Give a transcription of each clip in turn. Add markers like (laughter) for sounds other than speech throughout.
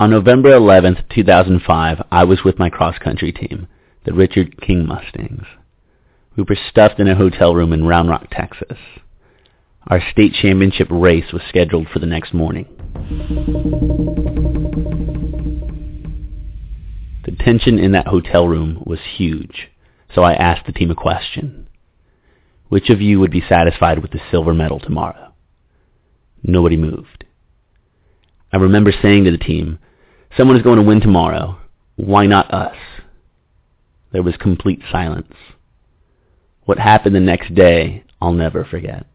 On November 11th, 2005, I was with my cross-country team, the Richard King Mustangs. We were stuffed in a hotel room in Round Rock, Texas. Our state championship race was scheduled for the next morning. The tension in that hotel room was huge, so I asked the team a question. Which of you would be satisfied with the silver medal tomorrow? Nobody moved. I remember saying to the team, someone is going to win tomorrow. Why not us? There was complete silence. What happened the next day, I'll never forget.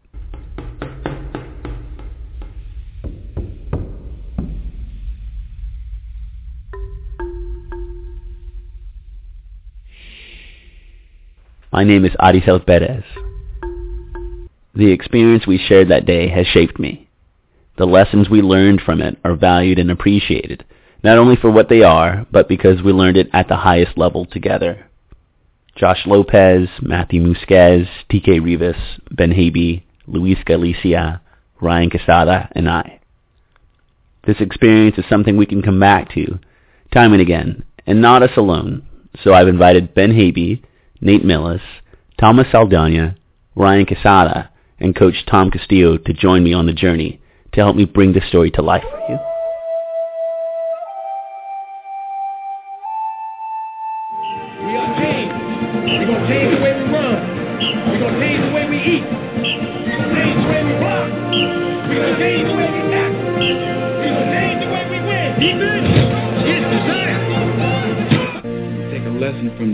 My name is Arisel Perez. The experience we shared that day has shaped me. The lessons we learned from it are valued and appreciated, not only for what they are, but because we learned it at the highest level together. Josh Lopez, Matthew Musquez, TK Rivas, Ben Haby, Luis Galicia, Ryan Quesada, and I. This experience is something we can come back to time and again, and not us alone. So I've invited Ben Haby, Nate Millis, Thomas Saldana, Ryan Quesada, and Coach Tom Castillo to join me on the journey to help me bring this story to life for you.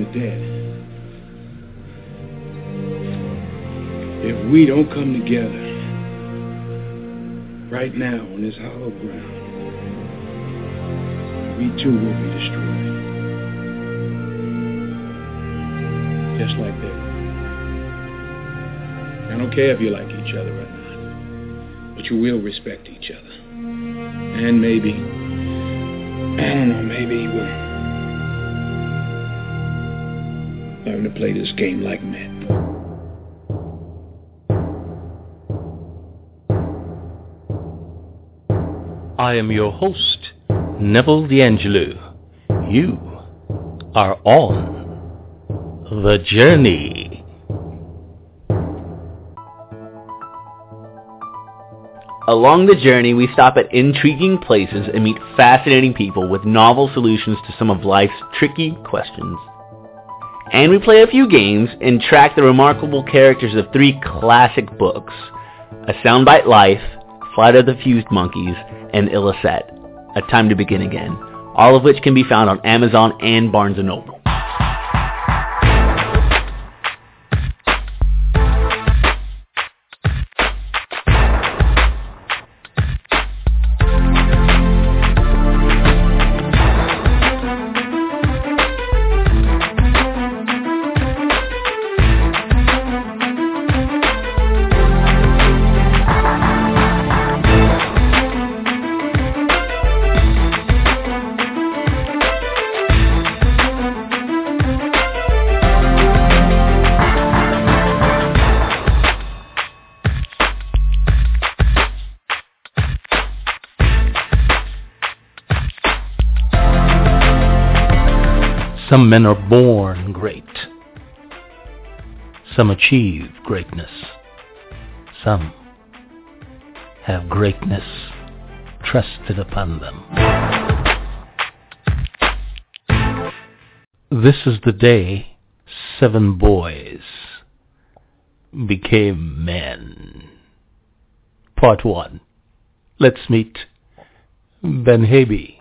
The dead. If we don't come together right now on this hollow ground, we too will be destroyed. Just like that. I don't care if you like each other or not, but you will respect each other. And maybe, I don't know, maybe we'll learn to play this game like men. I am your host, Neville D'Angelo. You are on the journey. Along the journey, we stop at intriguing places and meet fascinating people with novel solutions to some of life's tricky questions. And we play a few games and track the remarkable characters of three classic books, A Soundbite Life, Flight of the Fused Monkeys, and Illicet, A Time to Begin Again, all of which can be found on Amazon and Barnes & Noble. Some men are born great. Some achieve greatness. Some have greatness trusted upon them. This is the day seven boys became men. Part 1. Let's meet Ben Haby.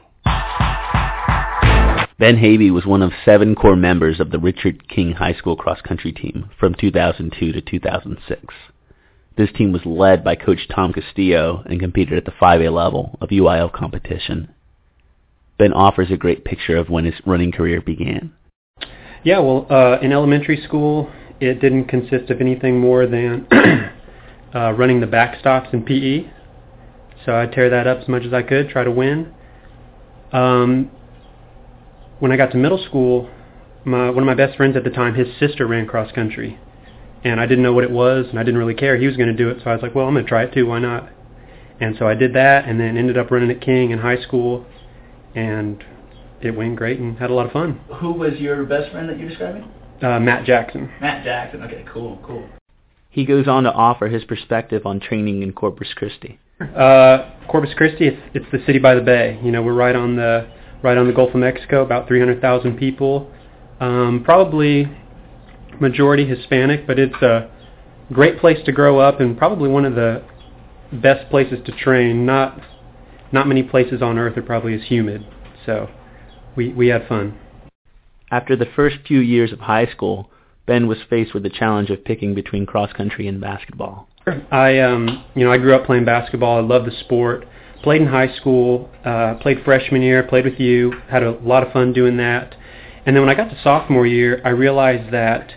Ben Haby was one of seven core members of the Richard King High School cross country team from 2002 to 2006. This team was led by Coach Tom Castillo and competed at the 5A level of UIL competition. Ben offers a great picture of when his running career began. Yeah, well, uh, in elementary school, it didn't consist of anything more than (clears throat) uh, running the backstops in PE. So I'd tear that up as much as I could, try to win. Um, when I got to middle school, my, one of my best friends at the time, his sister ran cross country. And I didn't know what it was, and I didn't really care. He was going to do it, so I was like, well, I'm going to try it too. Why not? And so I did that, and then ended up running at King in high school. and it went great and had a lot of fun. Who was your best friend that you're describing? Uh, Matt Jackson. Matt Jackson. Okay, cool, cool. He goes on to offer his perspective on training in Corpus Christi. Uh, Corpus Christi, it's it's the city by the bay. You know, we're right on the right on the Gulf of Mexico, about 300,000 people. Um, probably majority Hispanic, but it's a great place to grow up and probably one of the best places to train. Not not many places on earth are probably as humid. So we we had fun. After the first few years of high school, Ben was faced with the challenge of picking between cross country and basketball. I um you know I grew up playing basketball. I love the sport. Played in high school. Uh, played freshman year. Played with you. Had a lot of fun doing that. And then when I got to sophomore year, I realized that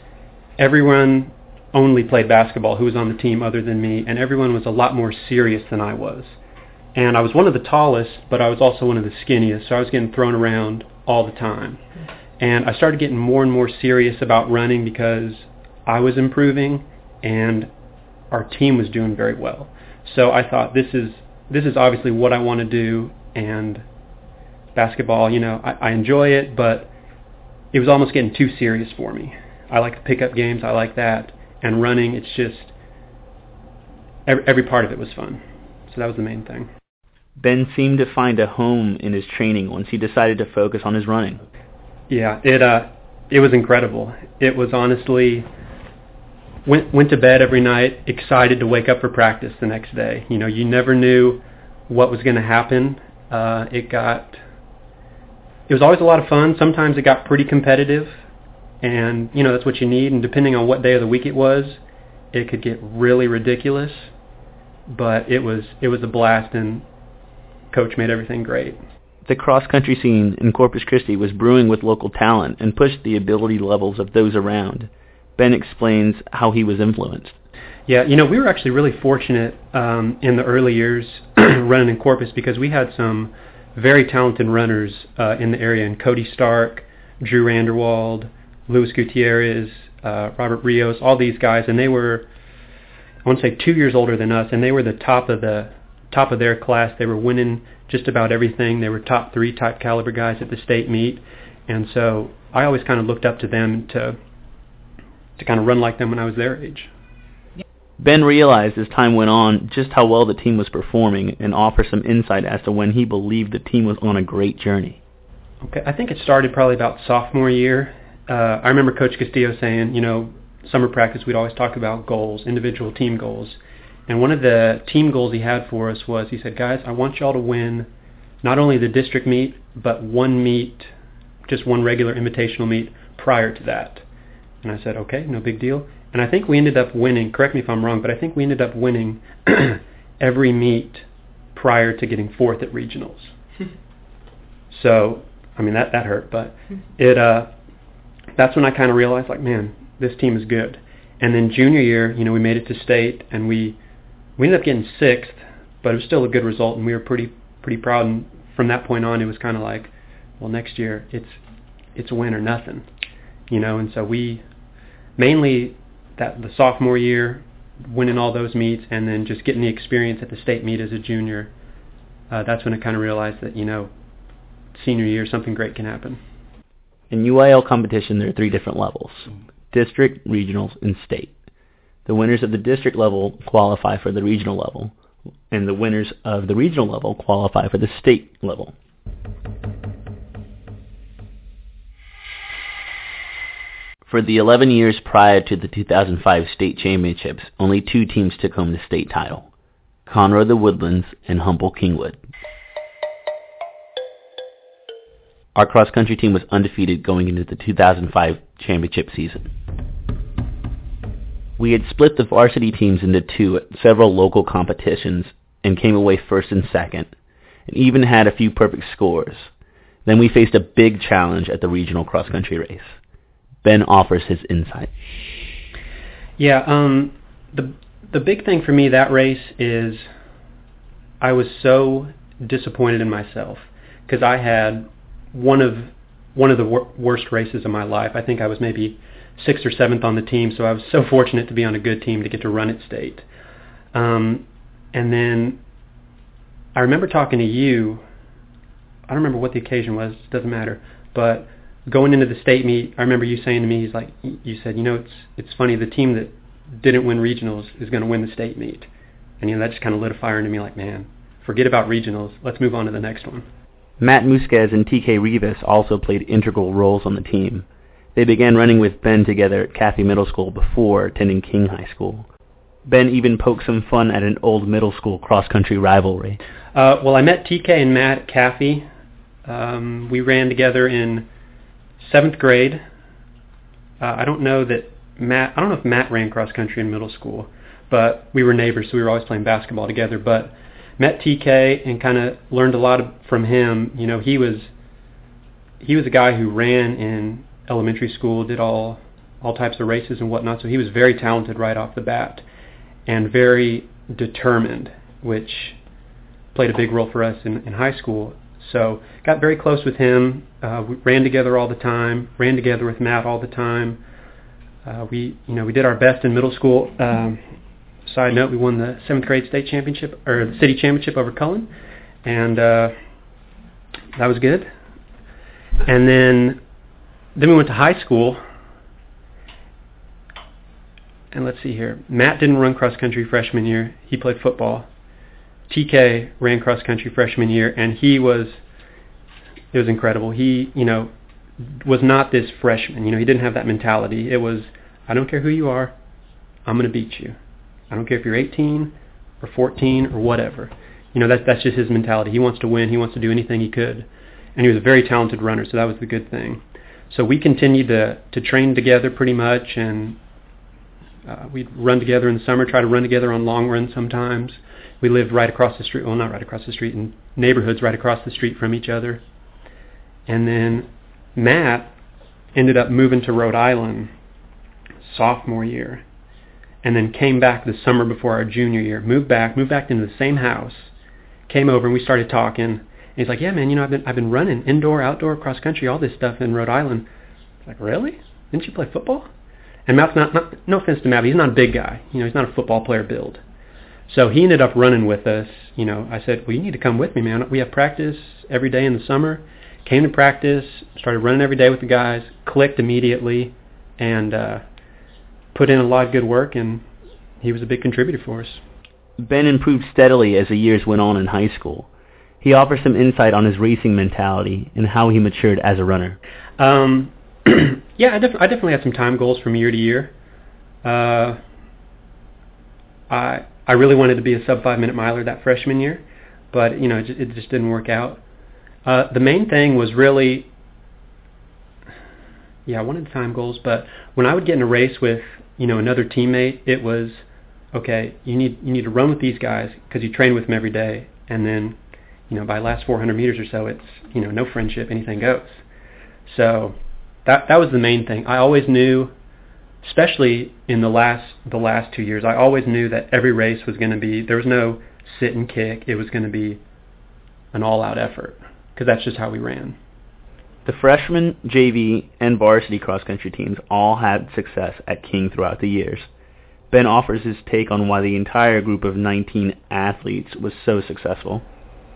everyone only played basketball who was on the team other than me, and everyone was a lot more serious than I was. And I was one of the tallest, but I was also one of the skinniest, so I was getting thrown around all the time. And I started getting more and more serious about running because I was improving and our team was doing very well. So I thought this is this is obviously what I want to do and basketball, you know, I, I enjoy it, but it was almost getting too serious for me. I like to pick up games, I like that. And running, it's just every, every part of it was fun. So that was the main thing. Ben seemed to find a home in his training once he decided to focus on his running. Yeah, it uh it was incredible. It was honestly went went to bed every night excited to wake up for practice the next day. You know, you never knew what was going to happen. Uh it got it was always a lot of fun. Sometimes it got pretty competitive and you know that's what you need and depending on what day of the week it was, it could get really ridiculous. But it was it was a blast and coach made everything great. The cross-country scene in Corpus Christi was brewing with local talent and pushed the ability levels of those around. Ben explains how he was influenced. Yeah, you know, we were actually really fortunate um, in the early years (clears throat) running in Corpus because we had some very talented runners uh, in the area, and Cody Stark, Drew Randerwald, Luis Gutierrez, uh, Robert Rios, all these guys, and they were, I want to say, two years older than us, and they were the top of the top of their class. They were winning just about everything. They were top three type caliber guys at the state meet, and so I always kind of looked up to them to to kind of run like them when I was their age. Ben realized as time went on just how well the team was performing and offered some insight as to when he believed the team was on a great journey. Okay, I think it started probably about sophomore year. Uh, I remember Coach Castillo saying, you know, summer practice we'd always talk about goals, individual team goals. And one of the team goals he had for us was he said, guys, I want y'all to win not only the district meet, but one meet, just one regular invitational meet prior to that. And I said, okay, no big deal. And I think we ended up winning, correct me if I'm wrong, but I think we ended up winning (clears throat) every meet prior to getting fourth at regionals. (laughs) so, I mean, that, that hurt, but (laughs) it, uh, that's when I kind of realized, like, man, this team is good. And then junior year, you know, we made it to state and we, we ended up getting sixth, but it was still a good result and we were pretty, pretty proud. And from that point on, it was kind of like, well, next year it's, it's a win or nothing, you know, and so we, mainly that the sophomore year, winning all those meets, and then just getting the experience at the state meet as a junior. Uh, that's when I kind of realized that you know, senior year something great can happen. In UIL competition, there are three different levels: district, regionals, and state. The winners of the district level qualify for the regional level, and the winners of the regional level qualify for the state level. For the 11 years prior to the 2005 state championships, only two teams took home the state title, Conroe the Woodlands and Humble Kingwood. Our cross-country team was undefeated going into the 2005 championship season. We had split the varsity teams into two at several local competitions and came away first and second, and even had a few perfect scores. Then we faced a big challenge at the regional cross-country race. Ben offers his insight. Yeah, um, the the big thing for me that race is I was so disappointed in myself because I had one of one of the wor- worst races of my life. I think I was maybe sixth or seventh on the team, so I was so fortunate to be on a good team to get to run at state. Um, and then I remember talking to you I don't remember what the occasion was. It doesn't matter. But going into the state meet, I remember you saying to me, he's like, you said, you know, it's it's funny. The team that didn't win regionals is going to win the state meet, and you know that just kind of lit a fire into me. Like, man, forget about regionals. Let's move on to the next one. Matt Musquez and TK Rivas also played integral roles on the team. They began running with Ben together at Kaffie Middle School before attending King High School. Ben even poked some fun at an old middle school cross-country rivalry. Uh, well, I met TK and Matt at Kaffie. Um, we ran together in seventh grade. Uh, I don't know that Matt. I don't know if Matt ran cross country in middle school, but we were neighbors, so we were always playing basketball together. But met TK and kind of learned a lot of, from him. You know, he was he was a guy who ran in elementary school, did all all types of races and whatnot. So he was very talented right off the bat, and very determined, which played a big role for us in, in high school. So got very close with him. Uh, we ran together all the time. Ran together with Matt all the time. Uh, we, you know, we did our best in middle school. Um, side note, we won the seventh grade state championship or the city championship over Cullen, and uh, that was good. And then, then we went to high school. And let's see here. Matt didn't run cross country freshman year. He played football. TK ran cross country freshman year, and he was it was incredible. He, you know, was not this freshman. You know, he didn't have that mentality. It was, I don't care who you are, I'm going to beat you. I don't care if you're 18 or 14 or whatever. You know, that's that's just his mentality. He wants to win. He wants to do anything he could, and he was a very talented runner. So that was the good thing. So we continued to to train together pretty much, and uh, we'd run together in the summer. Try to run together on long runs sometimes we lived right across the street. Well, not right across the street, in neighborhoods right across the street from each other. And then Matt ended up moving to Rhode Island sophomore year, and then came back the summer before our junior year. Moved back, moved back into the same house. Came over and we started talking. And he's like, "Yeah, man, you know, I've been I've been running indoor, outdoor, cross country, all this stuff in Rhode Island." I was like, "Really? Didn't you play football?" And Matt's not, not no offense to Matt, but he's not a big guy. You know, he's not a football player build. So he ended up running with us. You know, I said, well, you need to come with me, man. We have practice every day in the summer. Came to practice, started running every day with the guys, clicked immediately, and uh, put in a lot of good work, and he was a big contributor for us. Ben improved steadily as the years went on in high school. He offers some insight on his racing mentality and how he matured as a runner. Um, (clears throat) yeah, I, def- I definitely had some time goals from year to year. Uh, I I really wanted to be a sub five minute miler that freshman year, but you know it it just didn't work out. Uh, the main thing was really, yeah, I wanted time goals, but when I would get in a race with you know another teammate, it was okay. You need you need to run with these guys because you train with them every day, and then you know by the last 400 meters or so, it's you know no friendship, anything goes. So that that was the main thing. I always knew especially in the last the last two years, I always knew that every race was going to be there was no sit and kick. It was going to be an all-out effort because that's just how we ran. The freshman, JV, and varsity cross-country teams all had success at King throughout the years. Ben offers his take on why the entire group of 19 athletes was so successful.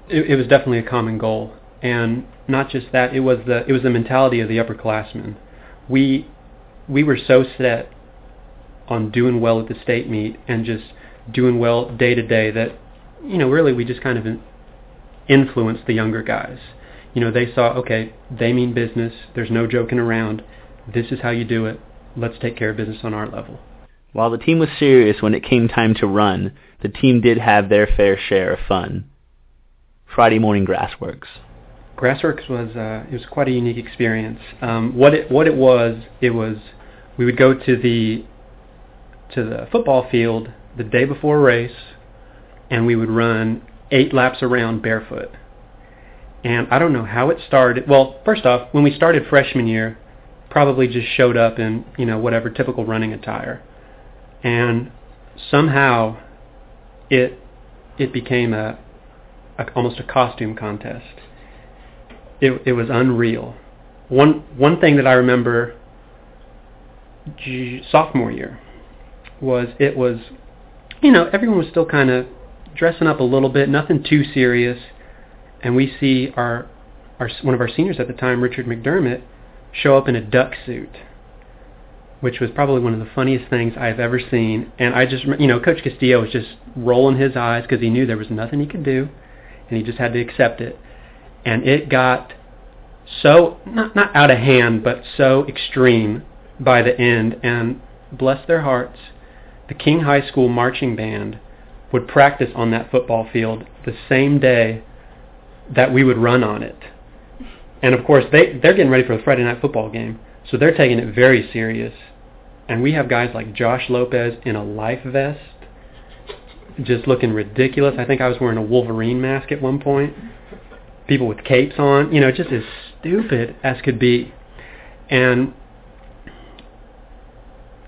It, it was definitely a common goal, and not just that. It was the it was the mentality of the upperclassmen. We we were so set on doing well at the state meet and just doing well day to day that you know really we just kind of influenced the younger guys. You know, they saw okay, they mean business. There's no joking around. This is how you do it. Let's take care of business on our level. While the team was serious when it came time to run, the team did have their fair share of fun. Friday morning grassworks. Grassworks was uh, it was quite a unique experience. Um, what it what it was, it was we would go to the to the football field the day before a race, and we would run eight laps around barefoot. And I don't know how it started. Well, first off, when we started freshman year, probably just showed up in you know whatever typical running attire, and somehow it it became a, a almost a costume contest. It it was unreal. One one thing that I remember sophomore year was it was, you know, everyone was still kind of dressing up a little bit, nothing too serious, and we see our our one of our seniors at the time, Richard McDermott, show up in a duck suit, which was probably one of the funniest things I've ever seen. And I just, you know, Coach Castillo was just rolling his eyes because he knew there was nothing he could do, and he just had to accept it. And it got so not not out of hand, but so extreme by the end. And bless their hearts, the King High School marching band would practice on that football field the same day that we would run on it. And of course, they they're getting ready for the Friday night football game, so they're taking it very serious. And we have guys like Josh Lopez in a life vest, just looking ridiculous. I think I was wearing a Wolverine mask at one point. People with capes on, you know, just as stupid as could be. And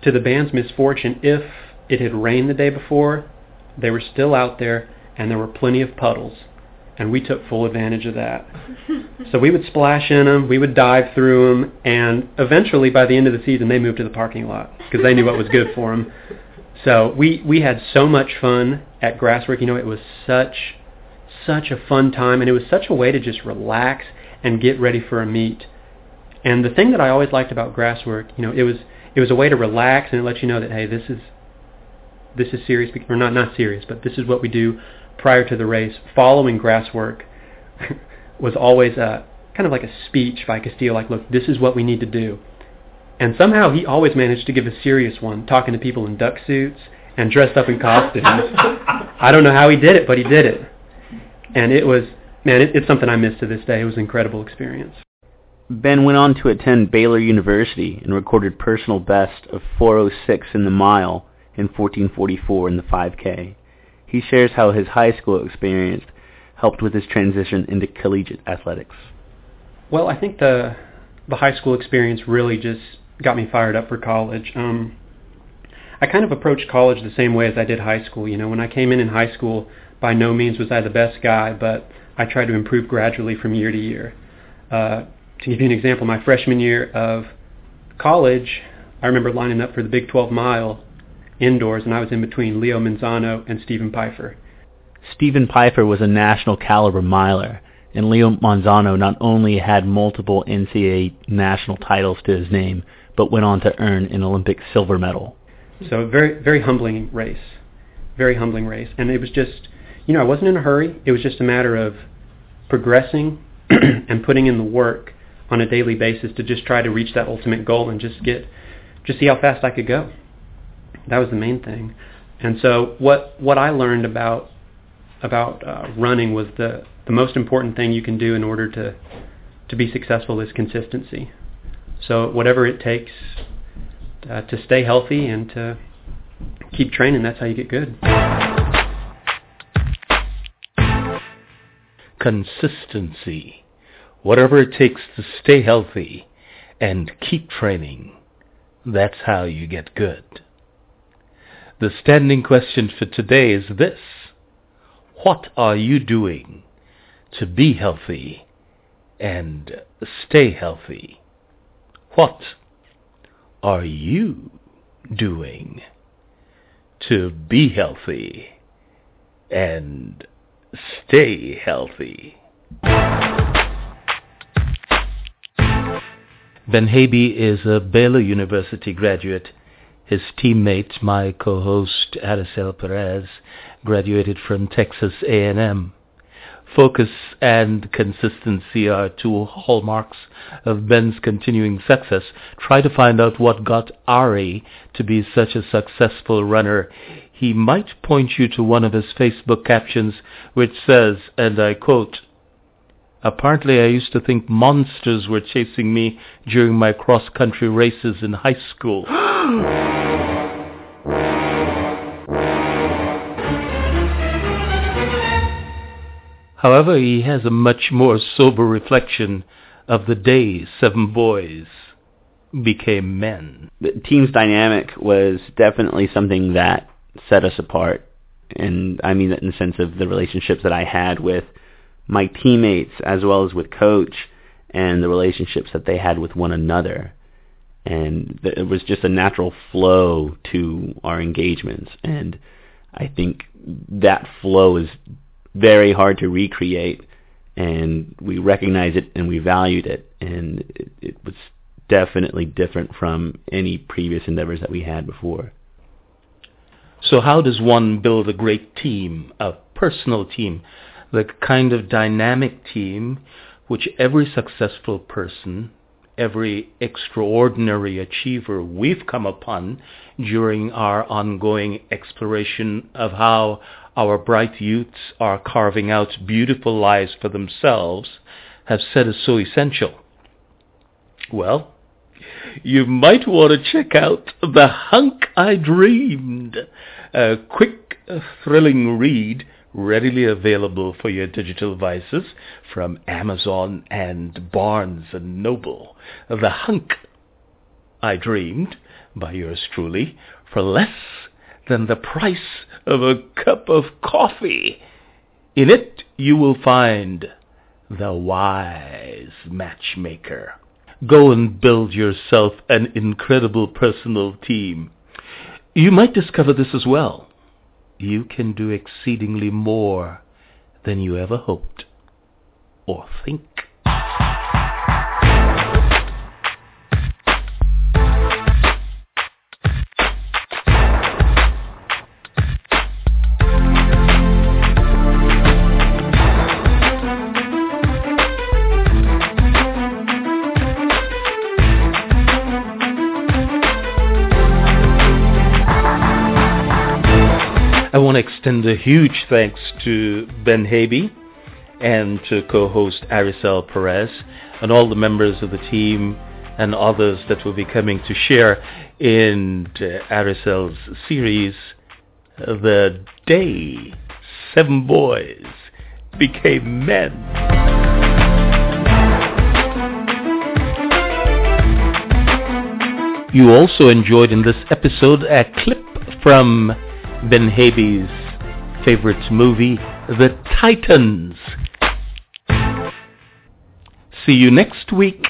to the band's misfortune, if it had rained the day before, they were still out there and there were plenty of puddles and we took full advantage of that. (laughs) so we would splash in them, we would dive through them, and eventually by the end of the season they moved to the parking lot because they knew what was good for them. So we we had so much fun at Grasswork. You know, it was such such a fun time, and it was such a way to just relax and get ready for a meet. And the thing that I always liked about Grasswork, you know, it was it was a way to relax and it lets you know that hey, this is this is serious or not not serious, but this is what we do prior to the race, following Grasswork, (laughs) was always a kind of like a speech by Castillo, like, look, this is what we need to do. And somehow he always managed to give a serious one, talking to people in duck suits and dressed up in (laughs) costumes. I don't know how he did it, but he did it. And it was, man, it, it's something I miss to this day. It was an incredible experience. Ben went on to attend Baylor University and recorded personal best of 406 in the mile and 1444 in the 5K. He shares how his high school experience helped with his transition into collegiate athletics. Well, I think the the high school experience really just got me fired up for college. Um, I kind of approached college the same way as I did high school. You know, when I came in in high school, by no means was I the best guy, but I tried to improve gradually from year to year. Uh, to give you an example, my freshman year of college, I remember lining up for the Big 12 mile indoors, and I was in between Leo Manzano and Stephen Pifer. Stephen Pifer was a national caliber miler, and Leo Manzano not only had multiple NCAA national titles to his name, but went on to earn an Olympic silver medal. So very, very humbling race, very humbling race, and it was just, you know, I wasn't in a hurry. It was just a matter of progressing (clears throat) and putting in the work on a daily basis to just try to reach that ultimate goal and just get, just see how fast I could go. That was the main thing. And so what what I learned about about uh, running was the the most important thing you can do in order to to be successful is consistency. So whatever it takes uh, to stay healthy and to keep training, that's how you get good. Consistency. Whatever it takes to stay healthy and keep training, that's how you get good. The standing question for today is this. What are you doing to be healthy and stay healthy? What are you doing to be healthy and stay healthy? Ben Haby is a Baylor University graduate his teammate, my co-host Arisel Perez, graduated from Texas A&M. Focus and consistency are two hallmarks of Ben's continuing success. Try to find out what got Ari to be such a successful runner. He might point you to one of his Facebook captions which says, and I quote, Apparently I used to think monsters were chasing me during my cross-country races in high school. However, he has a much more sober reflection of the day seven boys became men. The team's dynamic was definitely something that set us apart. And I mean that in the sense of the relationships that I had with my teammates as well as with coach and the relationships that they had with one another. And it was just a natural flow to our engagements. And I think that flow is very hard to recreate and we recognized it and we valued it, and it, it was definitely different from any previous endeavors that we had before. So how does one build a great team, a personal team, the kind of dynamic team which every successful person, every extraordinary achiever we've come upon during our ongoing exploration of how our bright youths are carving out beautiful lives for themselves have said is so essential? Well, you might want to check out The Hunk I Dreamed, a quick, thrilling read readily available for your digital devices from Amazon and Barnes & Noble. The Hunk I Dreamed by yours truly for less than the price of a cup of coffee. In it you will find the wise matchmaker. Go and build yourself an incredible personal team. You might discover this as well. You can do exceedingly more than you ever hoped or think. I want to extend a huge thanks to Ben Haby and to co-host Arisel Perez and all the members of the team and others that will be coming to share in uh, Arisel's series, The Day Seven Boys Became Men. You also enjoyed in this episode a clip from Ben Haby's favorite movie, The Titans. See you next week.